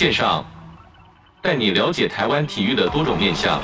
线上，带你了解台湾体育的多种面向。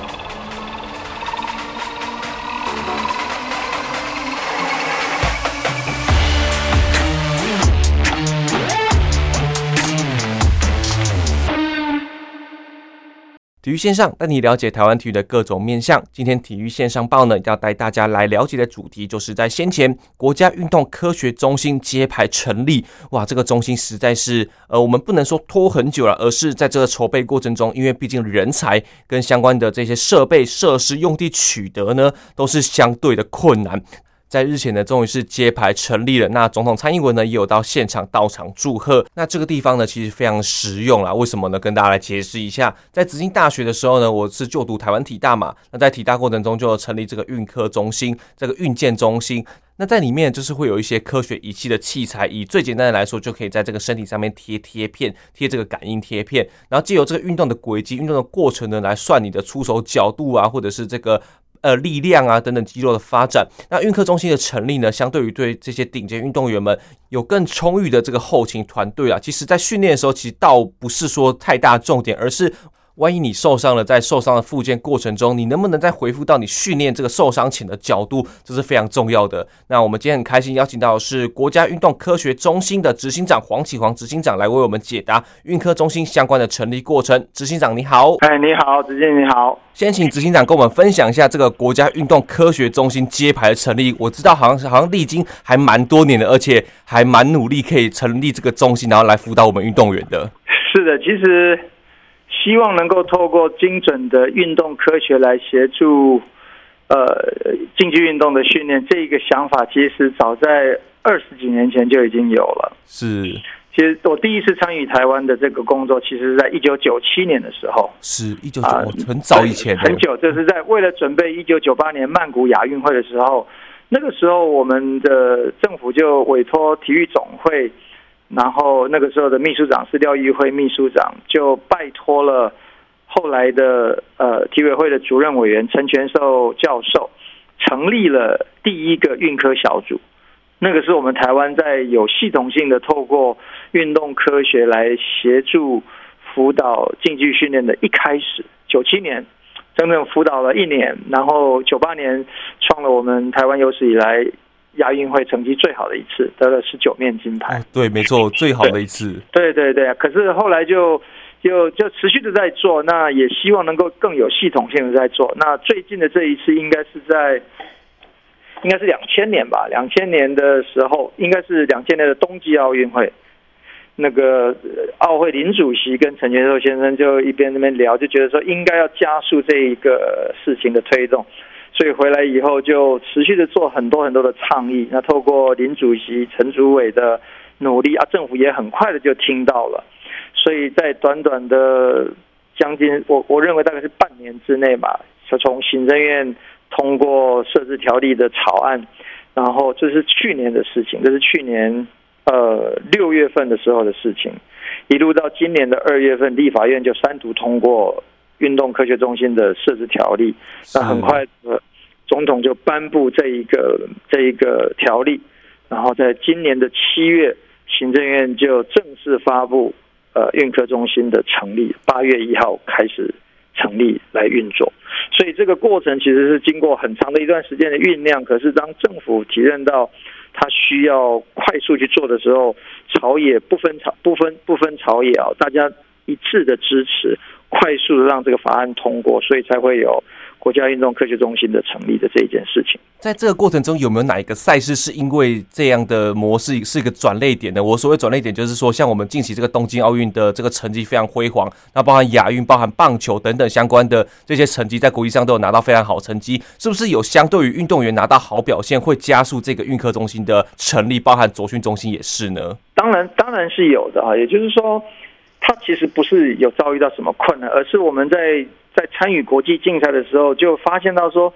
体育线上带你了解台湾体育的各种面向。今天体育线上报呢，要带大家来了解的主题，就是在先前国家运动科学中心揭牌成立。哇，这个中心实在是，呃，我们不能说拖很久了，而是在这个筹备过程中，因为毕竟人才跟相关的这些设备设施用地取得呢，都是相对的困难。在日前呢，终于是揭牌成立了。那总统蔡英文呢，也有到现场到场祝贺。那这个地方呢，其实非常实用啦。为什么呢？跟大家来解释一下。在慈济大学的时候呢，我是就读台湾体大嘛。那在体大过程中，就成立这个运科中心，这个运健中心。那在里面就是会有一些科学仪器的器材。以最简单的来说，就可以在这个身体上面贴贴片，贴这个感应贴片，然后借由这个运动的轨迹、运动的过程呢，来算你的出手角度啊，或者是这个。呃，力量啊等等肌肉的发展，那运科中心的成立呢，相对于对这些顶尖运动员们有更充裕的这个后勤团队啊，其实在训练的时候，其实倒不是说太大重点，而是。万一你受伤了，在受伤的复健过程中，你能不能再恢复到你训练这个受伤前的角度，这是非常重要的。那我们今天很开心邀请到的是国家运动科学中心的执行长黄启煌执行长来为我们解答运科中心相关的成立过程。执行长你好，哎，你好，执行你好。先请执行长跟我们分享一下这个国家运动科学中心揭牌的成立。我知道好像是好像历经还蛮多年的，而且还蛮努力可以成立这个中心，然后来辅导我们运动员的。是的，其实。希望能够透过精准的运动科学来协助，呃，竞技运动的训练，这一个想法其实早在二十几年前就已经有了。是，其实我第一次参与台湾的这个工作，其实是在一九九七年的时候。是一九九，很早以前，很久，就是在为了准备一九九八年曼谷亚运会的时候，那个时候我们的政府就委托体育总会。然后那个时候的秘书长是廖玉辉秘书长，就拜托了后来的呃体委会的主任委员陈全寿教授，成立了第一个运科小组。那个是我们台湾在有系统性的透过运动科学来协助辅导竞技训练的一开始。九七年整整辅导了一年，然后九八年创了我们台湾有史以来。亚运会成绩最好的一次，得了十九面金牌。对，没错，最好的一次。对对对，可是后来就就就持续的在做，那也希望能够更有系统性的在做。那最近的这一次，应该是在应该是两千年吧？两千年的时候，应该是两千年的冬季奥运会。那个奥会林主席跟陈全寿先生就一边那边聊，就觉得说应该要加速这一个事情的推动。所以回来以后就持续的做很多很多的倡议，那透过林主席、陈主委的努力啊，政府也很快的就听到了，所以在短短的将近我我认为大概是半年之内吧，就从行政院通过设置条例的草案，然后这是去年的事情，这是去年呃六月份的时候的事情，一路到今年的二月份，立法院就三读通过运动科学中心的设置条例，那很快呃。总统就颁布这一个这一个条例，然后在今年的七月，行政院就正式发布呃运科中心的成立，八月一号开始成立来运作。所以这个过程其实是经过很长的一段时间的酝酿。可是当政府体认到他需要快速去做的时候，朝野不分朝不分不分朝野啊，大家一致的支持，快速的让这个法案通过，所以才会有。国家运动科学中心的成立的这一件事情，在这个过程中有没有哪一个赛事是因为这样的模式是一个转类点呢？我所谓转类点，就是说像我们近期这个东京奥运的这个成绩非常辉煌，那包含亚运、包含棒球等等相关的这些成绩，在国际上都有拿到非常好成绩，是不是有相对于运动员拿到好表现，会加速这个运科中心的成立？包含卓训中心也是呢？当然，当然是有的啊。也就是说，它其实不是有遭遇到什么困难，而是我们在。在参与国际竞赛的时候，就发现到说，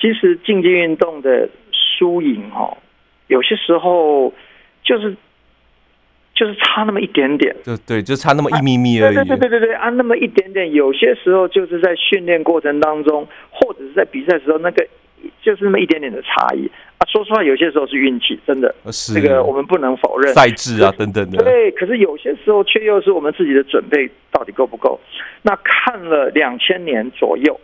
其实竞技运动的输赢哦，有些时候就是就是差那么一点点，就对，就差那么一咪咪而已。对对对对对，啊，那么一点点，有些时候就是在训练过程当中，或者是在比赛的时候，那个就是那么一点点的差异啊。说实话，有些时候是运气，真的，是这个我们不能否认。赛制啊等等的，对。可是有些时候却又是我们自己的准备到底够不够？那看了两千年左右，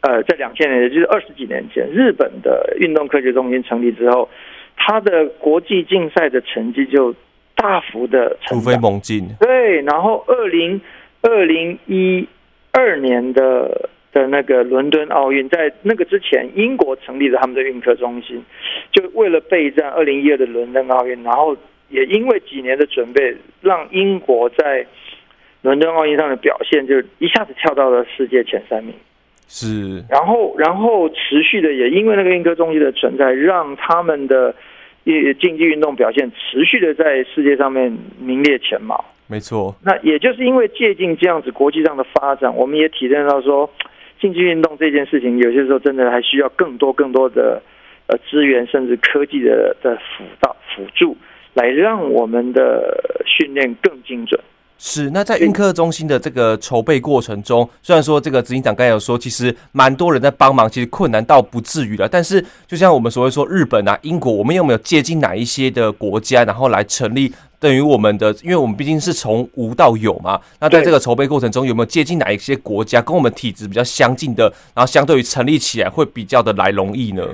呃，在两千年，也就是二十几年前，日本的运动科学中心成立之后，它的国际竞赛的成绩就大幅的突飞猛进。对，然后二零二零一二年的。的那个伦敦奥运，在那个之前，英国成立了他们的运科中心，就为了备战二零一二的伦敦奥运，然后也因为几年的准备，让英国在伦敦奥运上的表现就一下子跳到了世界前三名。是，然后，然后持续的也因为那个运科中心的存在，让他们的竞技运动表现持续的在世界上面名列前茅。没错，那也就是因为借鉴这样子国际上的发展，我们也体验到说。竞技运动这件事情，有些时候真的还需要更多更多的呃资源，甚至科技的的辅导辅助，来让我们的训练更精准。是，那在运科中心的这个筹备过程中，虽然说这个执行长刚才有说，其实蛮多人在帮忙，其实困难倒不至于了。但是，就像我们所谓说日本啊、英国，我们有没有接近哪一些的国家，然后来成立？等于我们的，因为我们毕竟是从无到有嘛。那在这个筹备过程中，有没有接近哪一些国家跟我们体质比较相近的，然后相对于成立起来会比较的来容易呢？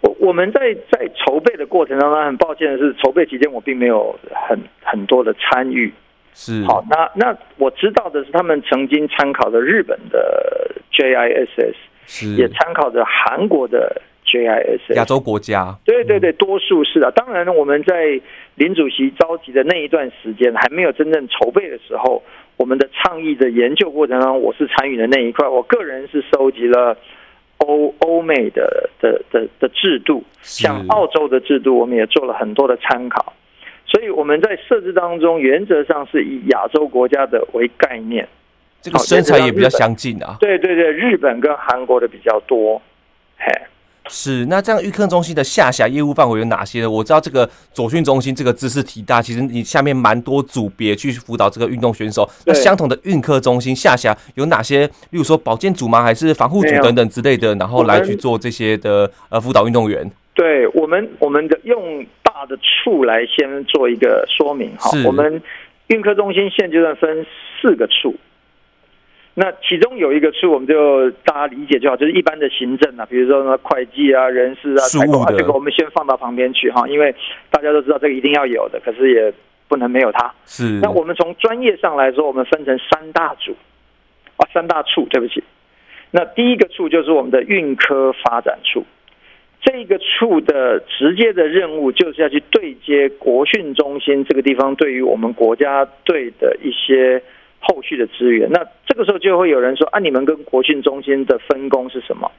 我我们在在筹备的过程当中，很抱歉的是，筹备期间我并没有很很多的参与。是好，那那我知道的是，他们曾经参考的日本的 JISS，是也参考着韩国的 JISS，亚洲国家。对对对，多数是啊。当然，我们在林主席召集的那一段时间，还没有真正筹备的时候，我们的倡议的研究过程当中，我是参与的那一块。我个人是收集了欧欧美的的的的制度，像澳洲的制度，我们也做了很多的参考。所以我们在设置当中，原则上是以亚洲国家的为概念，这个身材也比较相近啊。对对对，日本跟韩国的比较多。嘿，是。那这样运科中心的下辖业务范围有哪些呢？我知道这个左训中心这个知识体大，其实你下面蛮多组别去辅导这个运动选手。那相同的运科中心下辖有哪些？例如说保健组吗？还是防护组等等之类的？然后来去做这些的呃辅导运动员。对我们，我们的用大的处来先做一个说明哈。我们运科中心现阶段分四个处，那其中有一个处，我们就大家理解就好，就是一般的行政啊，比如说什么会计啊、人事啊、财务啊，这个我们先放到旁边去哈，因为大家都知道这个一定要有的，可是也不能没有它。是。那我们从专业上来说，我们分成三大组啊，三大处，对不起。那第一个处就是我们的运科发展处。这个处的直接的任务就是要去对接国训中心这个地方，对于我们国家队的一些后续的资源。那这个时候就会有人说：“啊，你们跟国训中心的分工是什么？”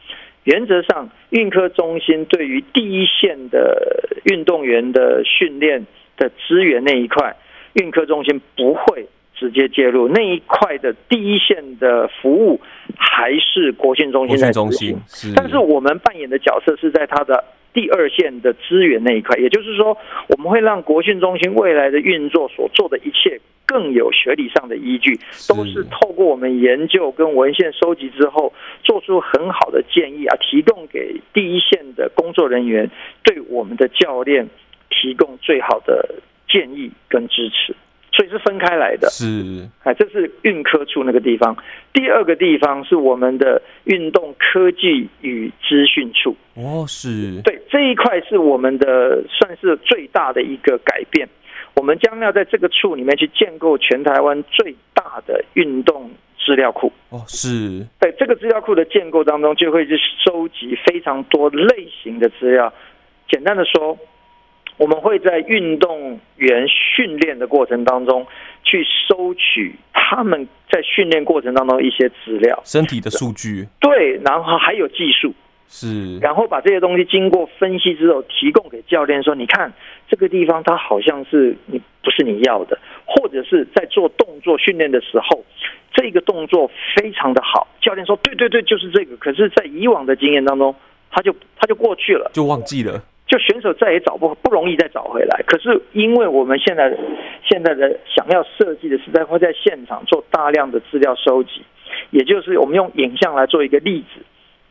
原则上，运科中心对于第一线的运动员的训练的资源那一块，运科中心不会。直接介入那一块的第一线的服务，还是国训中心在执行。但是我们扮演的角色是在它的第二线的资源那一块，也就是说，我们会让国训中心未来的运作所做的一切更有学理上的依据，都是透过我们研究跟文献收集之后，做出很好的建议啊，提供给第一线的工作人员，对我们的教练提供最好的建议跟支持。所以是分开来的，是，哎，这是运科处那个地方。第二个地方是我们的运动科技与资讯处。哦，是，对，这一块是我们的算是最大的一个改变。我们将要在这个处里面去建构全台湾最大的运动资料库。哦，是，在这个资料库的建构当中，就会去收集非常多类型的资料。简单的说。我们会在运动员训练的过程当中，去收取他们在训练过程当中一些资料，身体的数据，对，然后还有技术，是，然后把这些东西经过分析之后，提供给教练说：“你看这个地方，它好像是你不是你要的，或者是在做动作训练的时候，这个动作非常的好。”教练说：“对对对，就是这个。”可是，在以往的经验当中，他就他就过去了，就忘记了。就选手再也找不不容易再找回来。可是因为我们现在现在的想要设计的是在会在现场做大量的资料收集，也就是我们用影像来做一个例子，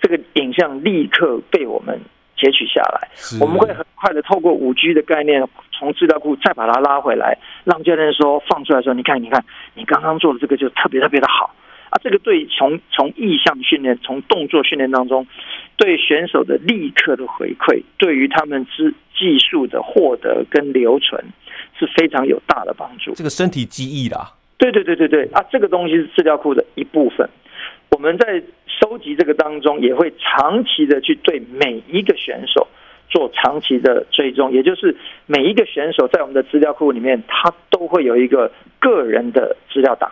这个影像立刻被我们截取下来，我们会很快的透过五 G 的概念，从资料库再把它拉回来，让教练说放出来的时候，你看，你看，你刚刚做的这个就特别特别的好啊！这个对从从意向训练、从动作训练当中，对选手的立刻的回馈，对于他们之技术的获得跟留存是非常有大的帮助。这个身体记忆啦，对对对对对啊！这个东西是资料库的一部分，我们在。收集这个当中，也会长期的去对每一个选手做长期的追踪，也就是每一个选手在我们的资料库里面，他都会有一个个人的资料档。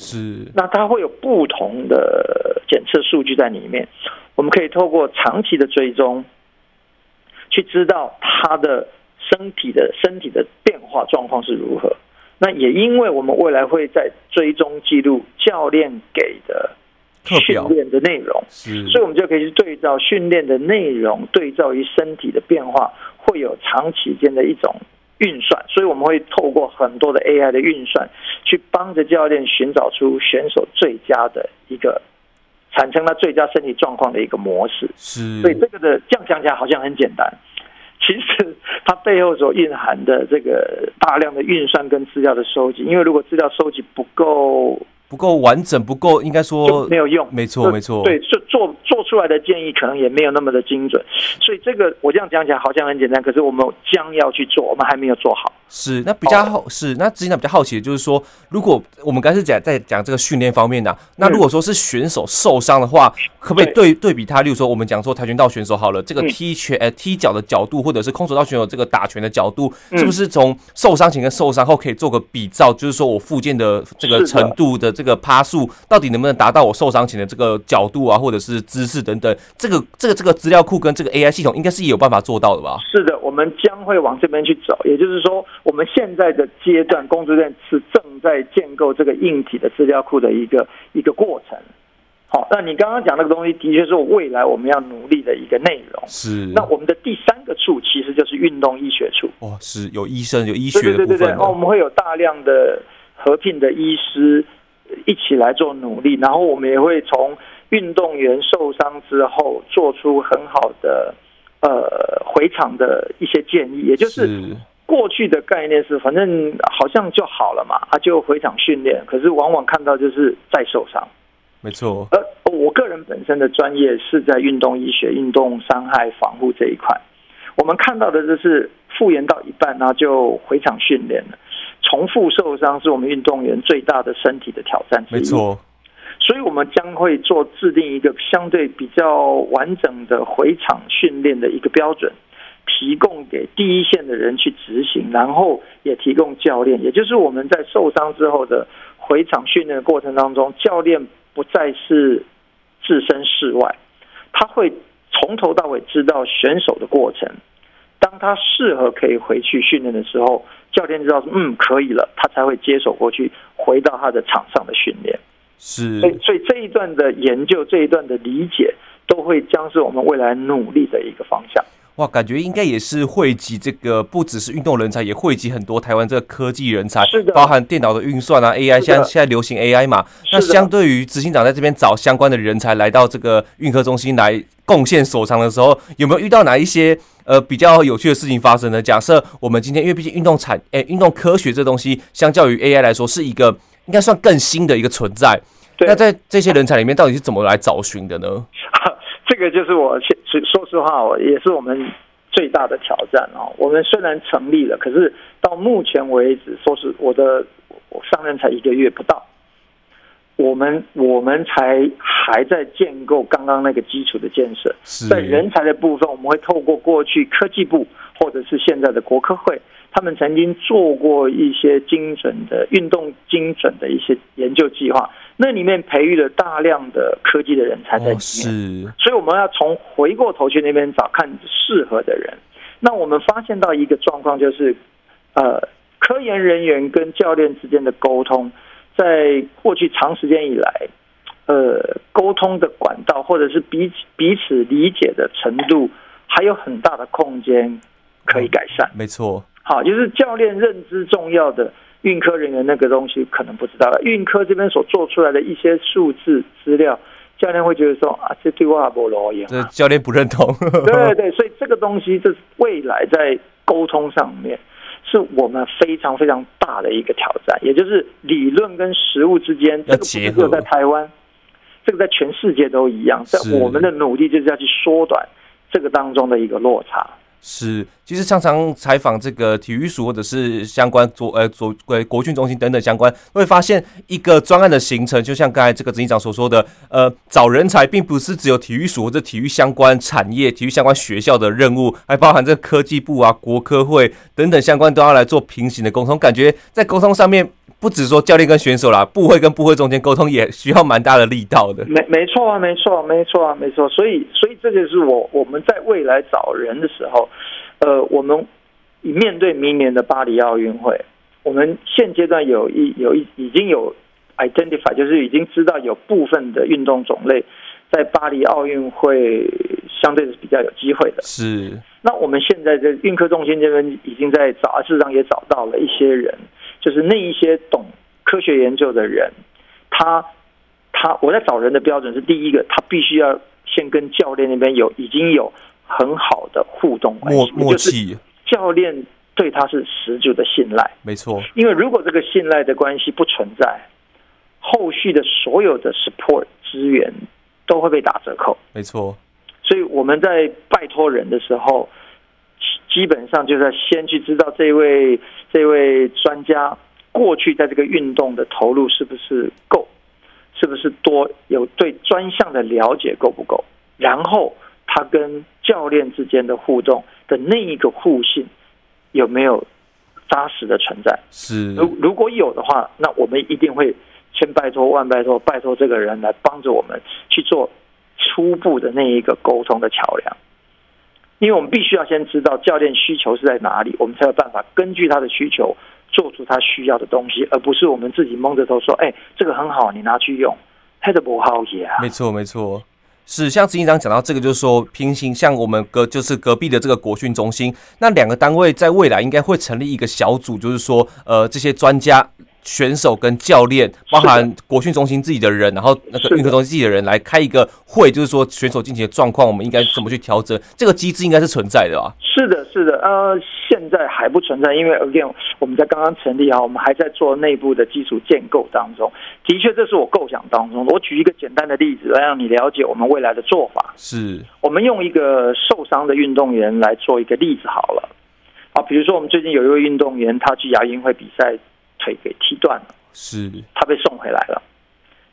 是，那它会有不同的检测数据在里面，我们可以透过长期的追踪，去知道他的身体的身体的变化状况是如何。那也因为我们未来会在追踪记录教练给的。训练的内容，所以我们就可以去对照训练的内容，对照于身体的变化，会有长期间的一种运算。所以我们会透过很多的 AI 的运算，去帮着教练寻找出选手最佳的一个产生他最佳身体状况的一个模式。是，所以这个的这样讲起来好像很简单，其实它背后所蕴含的这个大量的运算跟资料的收集，因为如果资料收集不够。不够完整，不够应该说没有用，没错没错，对，做做做出来的建议可能也没有那么的精准，所以这个我这样讲起来好像很简单，可是我们将要去做，我们还没有做好。是，那比较好是，那执行长比较好奇的就是说，如果我们刚才是讲在讲这个训练方面的，那如果说是选手受伤的话，可不可以对对比他，例如说我们讲说跆拳道选手好了，这个踢拳呃踢脚的角度，或者是空手道选手这个打拳的角度，是不是从受伤前跟受伤后可以做个比照？就是说我附件的这个程度的这个趴数，到底能不能达到我受伤前的这个角度啊，或者是姿势等等？这个这个这个资料库跟这个 AI 系统应该是有办法做到的吧？是的，我们将会往这边去走，也就是说，我们现在的阶段，工作站是正在建构这个硬体的资料库的一个一个过程。好，那你刚刚讲那个东西，的确是我未来我们要努力的一个内容。是。那我们的第三个处其实就是运动医学处。哦，是有医生有医学的部分。对对对对，我们会有大量的合聘的医师一起来做努力，然后我们也会从运动员受伤之后做出很好的呃回场的一些建议，也就是。是过去的概念是，反正好像就好了嘛，他就回场训练。可是往往看到就是再受伤，没错。而我个人本身的专业是在运动医学、运动伤害防护这一块。我们看到的就是复原到一半，然后就回场训练了。重复受伤是我们运动员最大的身体的挑战之一。没错。所以我们将会做制定一个相对比较完整的回场训练的一个标准。提供给第一线的人去执行，然后也提供教练，也就是我们在受伤之后的回场训练的过程当中，教练不再是置身事外，他会从头到尾知道选手的过程。当他适合可以回去训练的时候，教练知道说嗯可以了，他才会接手过去，回到他的场上的训练。是，所以所以这一段的研究，这一段的理解，都会将是我们未来努力的一个方向。哇，感觉应该也是汇集这个，不只是运动人才，也汇集很多台湾这个科技人才，是的，包含电脑的运算啊，AI，现在现在流行 AI 嘛。那相对于执行长在这边找相关的人才来到这个运科中心来贡献所长的时候，有没有遇到哪一些呃比较有趣的事情发生呢？假设我们今天因为毕竟运动产，哎，运动科学这东西相较于 AI 来说是一个应该算更新的一个存在。对，那在这些人才里面，到底是怎么来找寻的呢？这个就是我说说实话，我也是我们最大的挑战哦。我们虽然成立了，可是到目前为止，说是我的我上任才一个月不到，我们我们才还在建构刚刚那个基础的建设。在人才的部分，我们会透过过去科技部或者是现在的国科会，他们曾经做过一些精准的运动精准的一些研究计划。那里面培育了大量的科技的人才在里面，是，所以我们要从回过头去那边找看适合的人。那我们发现到一个状况就是，呃，科研人员跟教练之间的沟通，在过去长时间以来，呃，沟通的管道或者是彼彼此理解的程度，还有很大的空间可以改善。没错，好，就是教练认知重要的。运科人员那个东西可能不知道了，运科这边所做出来的一些数字资料，教练会觉得说啊，这对我也不路用，这教练不认同。对对，所以这个东西，这是未来在沟通上面，是我们非常非常大的一个挑战，也就是理论跟实物之间，这个不只有在台湾，这个在全世界都一样，在我们的努力就是要去缩短这个当中的一个落差。是，其实常常采访这个体育署或者是相关国呃国呃国训中心等等相关，会发现一个专案的形成，就像刚才这个执行长所说的，呃，找人才并不是只有体育署或者体育相关产业、体育相关学校的任务，还包含这科技部啊、国科会等等相关都要来做平行的沟通，感觉在沟通上面。不止说教练跟选手啦，部会跟部会中间沟通也需要蛮大的力道的。没没错啊，没错，没错啊，没错。所以，所以这就是我我们在未来找人的时候，呃，我们面对明年的巴黎奥运会，我们现阶段有一有一已经有 identify，就是已经知道有部分的运动种类在巴黎奥运会相对是比较有机会的。是。那我们现在在运科中心这边已经在找，事实上也找到了一些人。就是那一些懂科学研究的人，他他我在找人的标准是第一个，他必须要先跟教练那边有已经有很好的互动关系，默契，教练对他是十足的信赖，没错。因为如果这个信赖的关系不存在，后续的所有的 support 资源都会被打折扣，没错。所以我们在拜托人的时候。基本上就是要先去知道这位这位专家过去在这个运动的投入是不是够，是不是多，有对专项的了解够不够，然后他跟教练之间的互动的那一个互信有没有扎实的存在？是，如如果有的话，那我们一定会千拜托万拜托拜托这个人来帮着我们去做初步的那一个沟通的桥梁。因为我们必须要先知道教练需求是在哪里，我们才有办法根据他的需求做出他需要的东西，而不是我们自己蒙着头说：“哎，这个很好，你拿去用。”他的不好也啊。没错，没错，是像执行长讲到这个，就是说平行，像我们隔就是隔壁的这个国训中心，那两个单位在未来应该会成立一个小组，就是说呃这些专家。选手跟教练，包含国训中心自己的人，然后那个运科中心自己的人来开一个会，就是说选手进行的状况，我们应该怎么去调整？这个机制应该是存在的吧？是的，是的，呃，现在还不存在，因为 again 我们在刚刚成立啊，我们还在做内部的基础建构当中。的确，这是我构想当中的。我举一个简单的例子来让你了解我们未来的做法。是，我们用一个受伤的运动员来做一个例子好了。啊，比如说我们最近有一位运动员，他去亚运会比赛。腿给踢断了，是他被送回来了。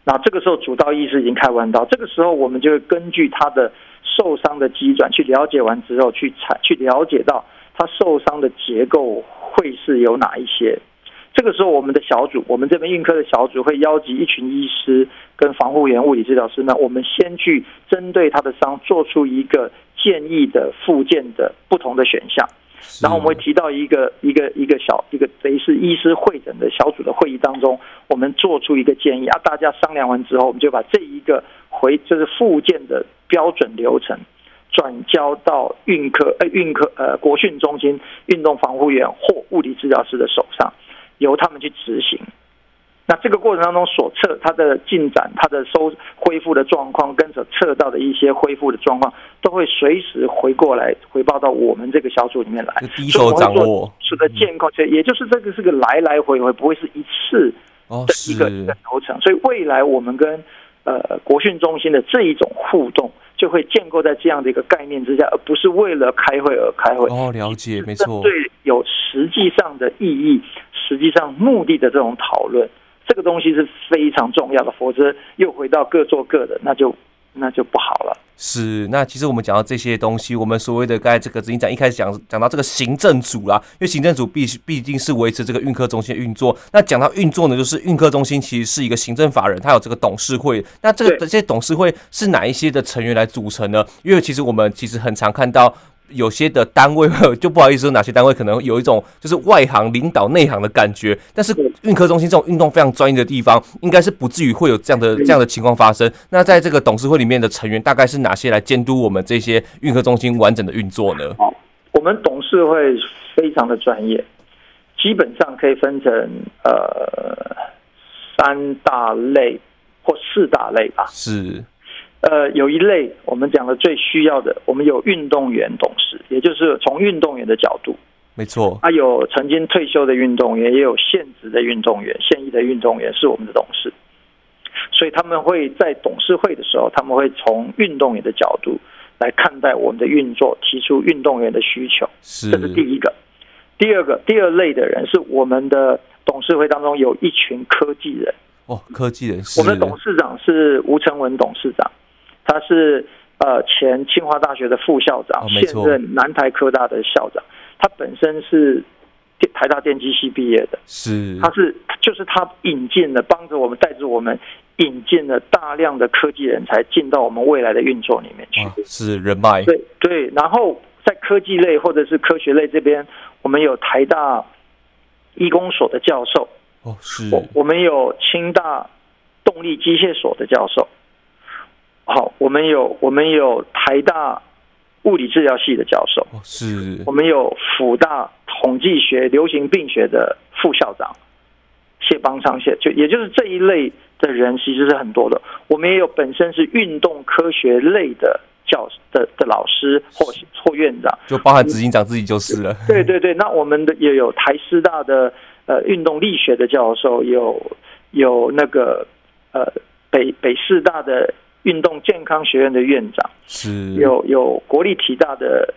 那这个时候主刀医师已经开完刀，这个时候我们就会根据他的受伤的机转去了解完之后，去采去了解到他受伤的结构会是有哪一些。这个时候我们的小组，我们这边运科的小组会邀集一群医师跟防护员、物理治疗师呢，我们先去针对他的伤做出一个建议的复健的不同的选项。然后我们会提到一个一个一个小一个等于是医师会诊的小组的会议当中，我们做出一个建议啊，大家商量完之后，我们就把这一个回就是附件的标准流程转交到运科呃运科呃国训中心运动防护员或物理治疗师的手上，由他们去执行。那这个过程当中所测它的进展、它的收恢复的状况，跟所测到的一些恢复的状况，都会随时回过来回报到我们这个小组里面来，第一手掌握，是的健康，也就是这个是个来来回回，不会是一次的一个一个流程。所以未来我们跟呃国训中心的这一种互动，就会建构在这样的一个概念之下，而不是为了开会而开会。哦，了解，没错，对，有实际上的意义，实际上目的的这种讨论。这个东西是非常重要的，否则又回到各做各的，那就那就不好了。是，那其实我们讲到这些东西，我们所谓的刚才这个执行长一开始讲讲到这个行政组啦，因为行政组必须毕竟是维持这个运科中心的运作。那讲到运作呢，就是运科中心其实是一个行政法人，它有这个董事会。那这个这些董事会是哪一些的成员来组成呢？因为其实我们其实很常看到。有些的单位 就不好意思说，哪些单位可能有一种就是外行领导内行的感觉，但是运科中心这种运动非常专业的地方，应该是不至于会有这样的这样的情况发生。那在这个董事会里面的成员大概是哪些来监督我们这些运科中心完整的运作呢？好，我们董事会非常的专业，基本上可以分成呃三大类或四大类吧。是。呃，有一类我们讲的最需要的，我们有运动员董事，也就是从运动员的角度，没错，他有曾经退休的运动员，也有现职的运动员，现役的运动员是我们的董事，所以他们会在董事会的时候，他们会从运动员的角度来看待我们的运作，提出运动员的需求，是，这是第一个。第二个，第二类的人是我们的董事会当中有一群科技人。哦，科技人士，我们的董事长是吴成文董事长。他是呃前清华大学的副校长，哦、现任南台科大的校长。他本身是台大电机系毕业的，是他是就是他引进了，帮着我们带着我们引进了大量的科技人才进到我们未来的运作里面去。是人脉，对对。然后在科技类或者是科学类这边，我们有台大医工所的教授，哦是，我我们有清大动力机械所的教授。好，我们有我们有台大物理治疗系的教授，是，我们有辅大统计学流行病学的副校长谢邦昌谢，就也就是这一类的人其实是很多的。我们也有本身是运动科学类的教的的老师或或院长，就包含执行长自己就是了。对对对，那我们的也有台师大的呃运动力学的教授，有有那个呃北北师大的。运动健康学院的院长是，有有国立体大的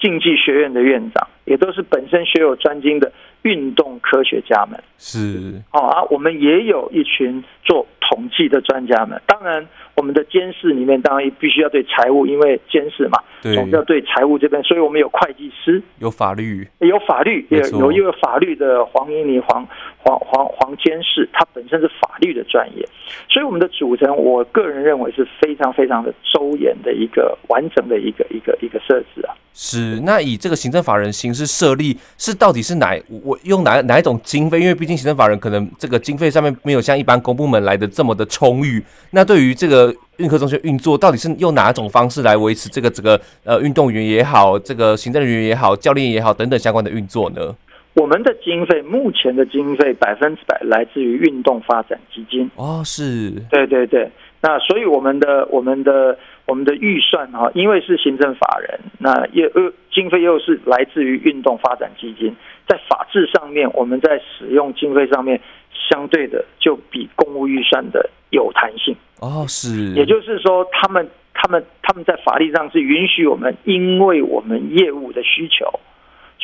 竞技学院的院长，也都是本身学有专精的运动科学家们。是，哦啊，我们也有一群做统计的专家们。当然，我们的监事里面当然必须要对财务，因为监事嘛，总是要对财务这边，所以我们有会计师，有法律，有法律，也有一个法律的黄英妮黄黄黄黄监事，他本身是法律的专业。所以我们的组成，我个人认为是非常非常的周延的一个完整的一个一个一个设置啊。是，那以这个行政法人形式设立，是到底是哪我用哪哪一种经费？因为毕竟行政法人可能这个经费上面没有像一般公部门来的这么的充裕。那对于这个运科中心运作，到底是用哪一种方式来维持这个这个呃运动员也好，这个行政人员也好，教练也好等等相关的运作呢？我们的经费目前的经费百分之百来自于运动发展基金。哦，是，对对对。那所以我们的我们的我们的预算哈，因为是行政法人，那又又经费又是来自于运动发展基金，在法制上面，我们在使用经费上面相对的就比公务预算的有弹性。哦，是。也就是说，他们他们他们在法律上是允许我们，因为我们业务的需求。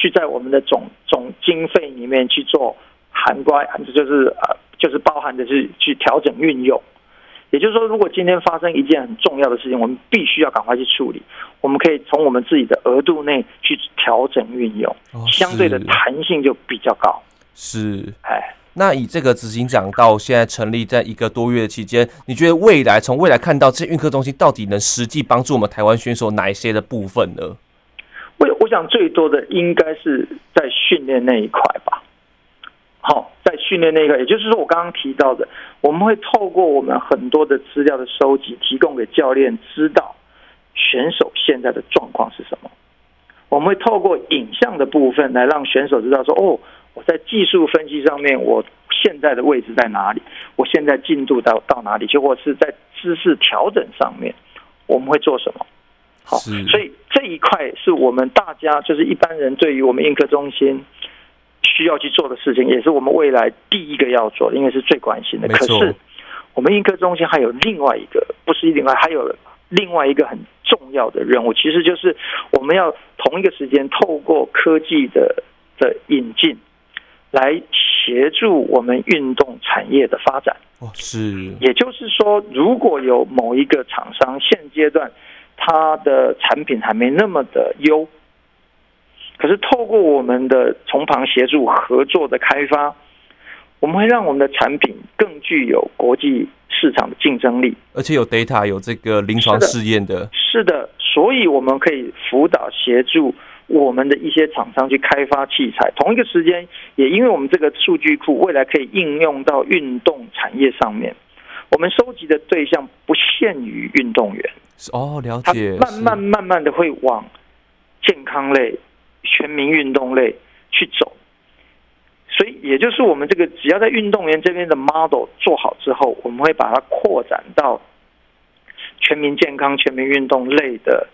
去在我们的总总经费里面去做涵盖，就是呃，就是包含的是去调整运用。也就是说，如果今天发生一件很重要的事情，我们必须要赶快去处理。我们可以从我们自己的额度内去调整运用，相对的弹性就比较高。是，哎，那以这个执行长到现在成立在一个多月的期间，你觉得未来从未来看到这运科中心到底能实际帮助我们台湾选手哪一些的部分呢？我我想最多的应该是在训练那一块吧。好，在训练那一块，也就是说我刚刚提到的，我们会透过我们很多的资料的收集，提供给教练知道选手现在的状况是什么。我们会透过影像的部分来让选手知道说，哦，我在技术分析上面，我现在的位置在哪里？我现在进度到到哪里？就或是在姿势调整上面，我们会做什么？好，所以这一块是我们大家就是一般人对于我们运科中心需要去做的事情，也是我们未来第一个要做的，因为是最关心的。可是我们运科中心还有另外一个，不是另外还有另外一个很重要的任务，其实就是我们要同一个时间透过科技的的引进，来协助我们运动产业的发展。哦，是，也就是说，如果有某一个厂商现阶段。它的产品还没那么的优，可是透过我们的从旁协助合作的开发，我们会让我们的产品更具有国际市场的竞争力，而且有 data 有这个临床试验的。是的，所以我们可以辅导协助我们的一些厂商去开发器材。同一个时间，也因为我们这个数据库未来可以应用到运动产业上面，我们收集的对象不限于运动员。哦，了解。慢慢慢慢的会往健康类、全民运动类去走，所以也就是我们这个只要在运动员这边的 model 做好之后，我们会把它扩展到全民健康、全民运动类的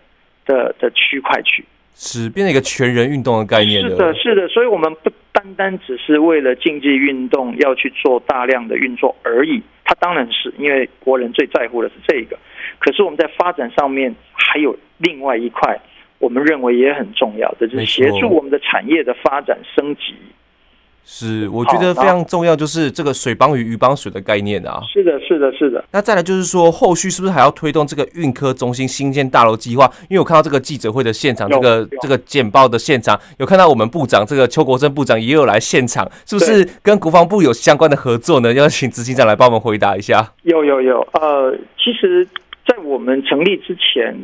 的的区块去，是变成一个全人运动的概念。是的，是的，所以我们不单单只是为了竞技运动要去做大量的运作而已。它当然是因为国人最在乎的是这个，可是我们在发展上面还有另外一块，我们认为也很重要的，就是协助我们的产业的发展升级。是，我觉得非常重要，就是这个水帮鱼，鱼帮水的概念啊。是的，是的，是的。那再来就是说，后续是不是还要推动这个运科中心新建大楼计划？因为我看到这个记者会的现场，这个这个简报的现场，有看到我们部长这个邱国正部长也有来现场，是不是跟国防部有相关的合作呢？要请执行长来帮我们回答一下。有有有，呃，其实，在我们成立之前，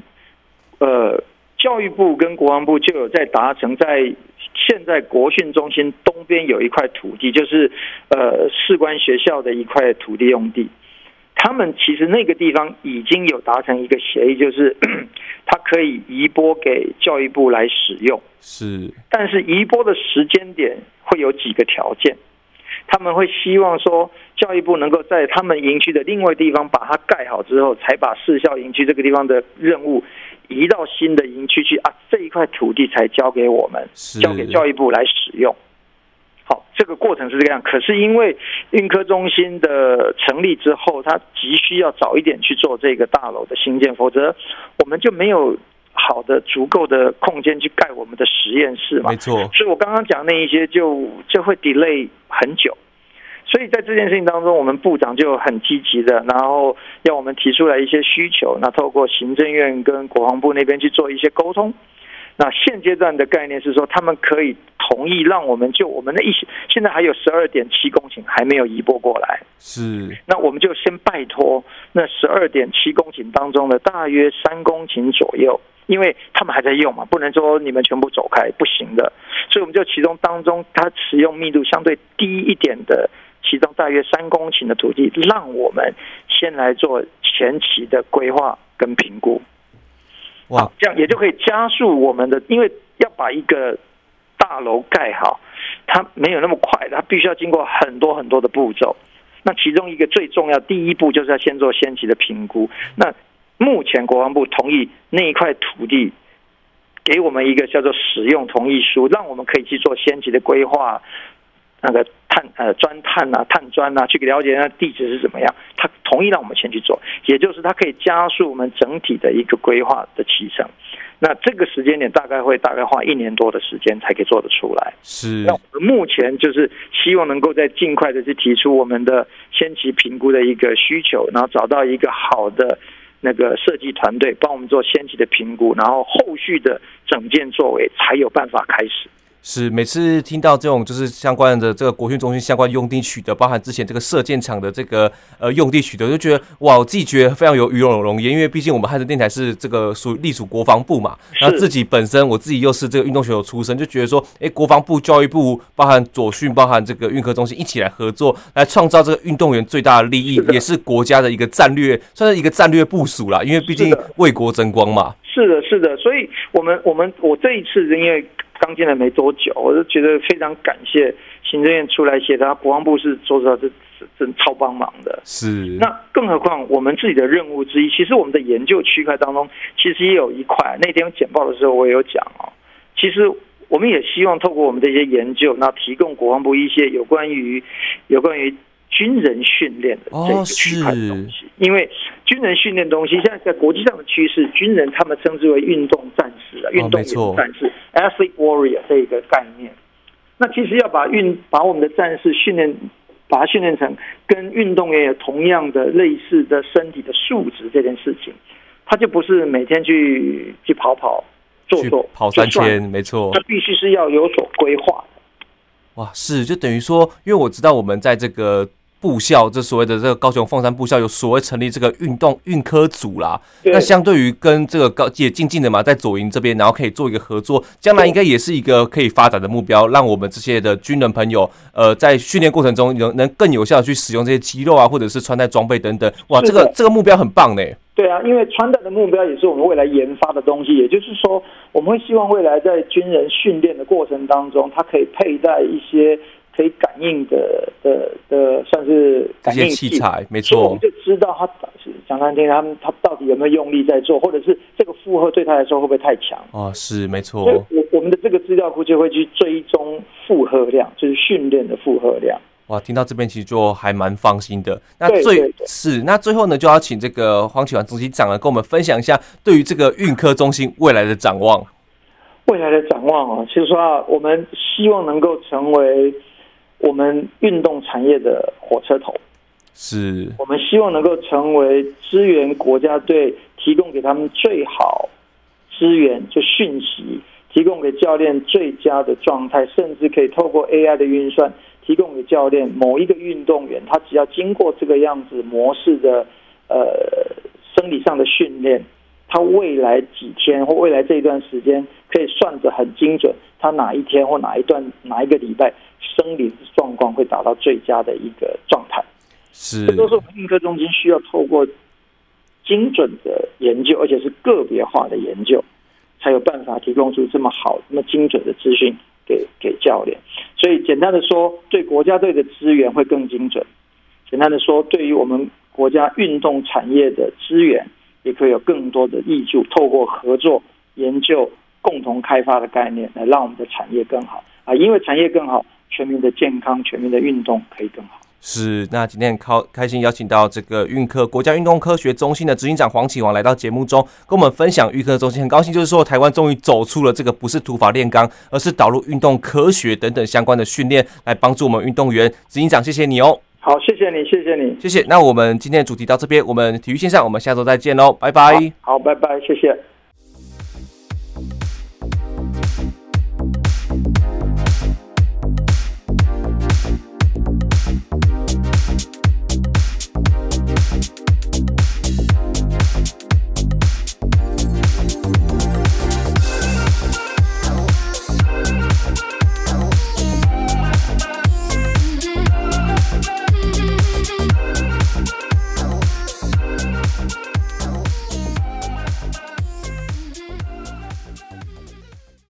呃，教育部跟国防部就有在达成在。现在国训中心东边有一块土地，就是呃士官学校的一块土地用地。他们其实那个地方已经有达成一个协议，就是 它可以移拨给教育部来使用。是，但是移拨的时间点会有几个条件。他们会希望说，教育部能够在他们营区的另外地方把它盖好之后，才把市校营区这个地方的任务。移到新的营区去啊，这一块土地才交给我们，交给教育部来使用。好，这个过程是这样。可是因为运科中心的成立之后，它急需要早一点去做这个大楼的新建，否则我们就没有好的足够的空间去盖我们的实验室嘛。没错。所以我刚刚讲那一些就就会 delay 很久。所以在这件事情当中，我们部长就很积极的，然后要我们提出来一些需求，那透过行政院跟国防部那边去做一些沟通。那现阶段的概念是说，他们可以同意让我们就我们的一些，现在还有十二点七公顷还没有移拨过来，是，那我们就先拜托那十二点七公顷当中的大约三公顷左右，因为他们还在用嘛，不能说你们全部走开，不行的。所以我们就其中当中它使用密度相对低一点的。其中大约三公顷的土地，让我们先来做前期的规划跟评估。哇，这样也就可以加速我们的，因为要把一个大楼盖好，它没有那么快，它必须要经过很多很多的步骤。那其中一个最重要，第一步就是要先做先期的评估。那目前国防部同意那一块土地，给我们一个叫做使用同意书，让我们可以去做先期的规划。那个探呃钻探啊，探钻啊，去了解那地址是怎么样。他同意让我们先去做，也就是他可以加速我们整体的一个规划的提升。那这个时间点大概会大概花一年多的时间才可以做得出来。是。那我们目前就是希望能够在尽快的去提出我们的先期评估的一个需求，然后找到一个好的那个设计团队帮我们做先期的评估，然后后续的整件作为才有办法开始。是每次听到这种就是相关的这个国训中心相关用地取得，包含之前这个射箭场的这个呃用地取得，就觉得哇，我自己觉得非常有与有荣焉，因为毕竟我们汉声电台是这个属隶属国防部嘛，然后自己本身我自己又是这个运动选手出身，就觉得说，哎，国防部、教育部，包含左训，包含这个运科中心一起来合作，来创造这个运动员最大的利益，也是国家的一个战略，算是一个战略部署啦，因为毕竟为国争光嘛。是的，是的，所以我们我们我这一次因为。刚进来没多久，我就觉得非常感谢行政院出来协调，国防部是说实话是真超帮忙的。是，那更何况我们自己的任务之一，其实我们的研究区块当中，其实也有一块。那天简报的时候我也有讲哦，其实我们也希望透过我们的一些研究，那提供国防部一些有关于有关于。军人训练的这个区块的东西，因为军人训练东西，现在在国际上的趋势，军人他们称之为运动战士啊，运动员战士 （athlete warrior） 这一个概念。那其实要把运把我们的战士训练，把它训练成跟运动员有同样的类似的身体的素质这件事情，他就不是每天去去跑跑做做跑三千，没错，他必须是要有所规划的。哇，是就等于说，因为我知道我们在这个。部校，这所谓的这个高雄凤山部校有所谓成立这个运动运科组啦。那相对于跟这个高也近近的嘛，在左营这边，然后可以做一个合作，将来应该也是一个可以发展的目标，让我们这些的军人朋友，呃，在训练过程中能能更有效的去使用这些肌肉啊，或者是穿戴装备等等。哇，这个这个目标很棒呢。对啊，因为穿戴的目标也是我们未来研发的东西，也就是说，我们会希望未来在军人训练的过程当中，他可以佩戴一些。可以感应的的的，算是感应器材，没错，我们就知道他讲难听，他们他到底有没有用力在做，或者是这个负荷对他来说会不会太强？哦，是没错。所以我我们的这个资料库就会去追踪负荷量，就是训练的负荷量。哇，听到这边其实就还蛮放心的。那最是那最后呢，就要请这个黄启华执行长呢，跟我们分享一下对于这个运科中心未来的展望。未来的展望啊，其实说啊，我们希望能够成为我们运动产业的火车头。是我们希望能够成为支援国家队，提供给他们最好资源，就讯息，提供给教练最佳的状态，甚至可以透过 AI 的运算，提供给教练某一个运动员，他只要经过这个样子模式的呃生理上的训练，他未来几天或未来这一段时间，可以算得很精准，他哪一天或哪一段哪一个礼拜生理状况会达到最佳的一个状态。是，这都是我们运科中心需要透过精准的研究，而且是个别化的研究，才有办法提供出这么好、那么精准的资讯给给教练。所以简单的说，对国家队的资源会更精准；简单的说，对于我们国家运动产业的资源，也可以有更多的挹注。透过合作研究、共同开发的概念，来让我们的产业更好啊！因为产业更好，全民的健康、全民的运动可以更好。是，那今天很开开心邀请到这个运科国家运动科学中心的执行长黄启华来到节目中，跟我们分享运科中心。很高兴，就是说台湾终于走出了这个不是土法炼钢，而是导入运动科学等等相关的训练，来帮助我们运动员。执行长，谢谢你哦。好，谢谢你，谢谢你，谢谢。那我们今天的主题到这边，我们体育线上，我们下周再见喽，拜拜。好，好，拜拜，谢谢。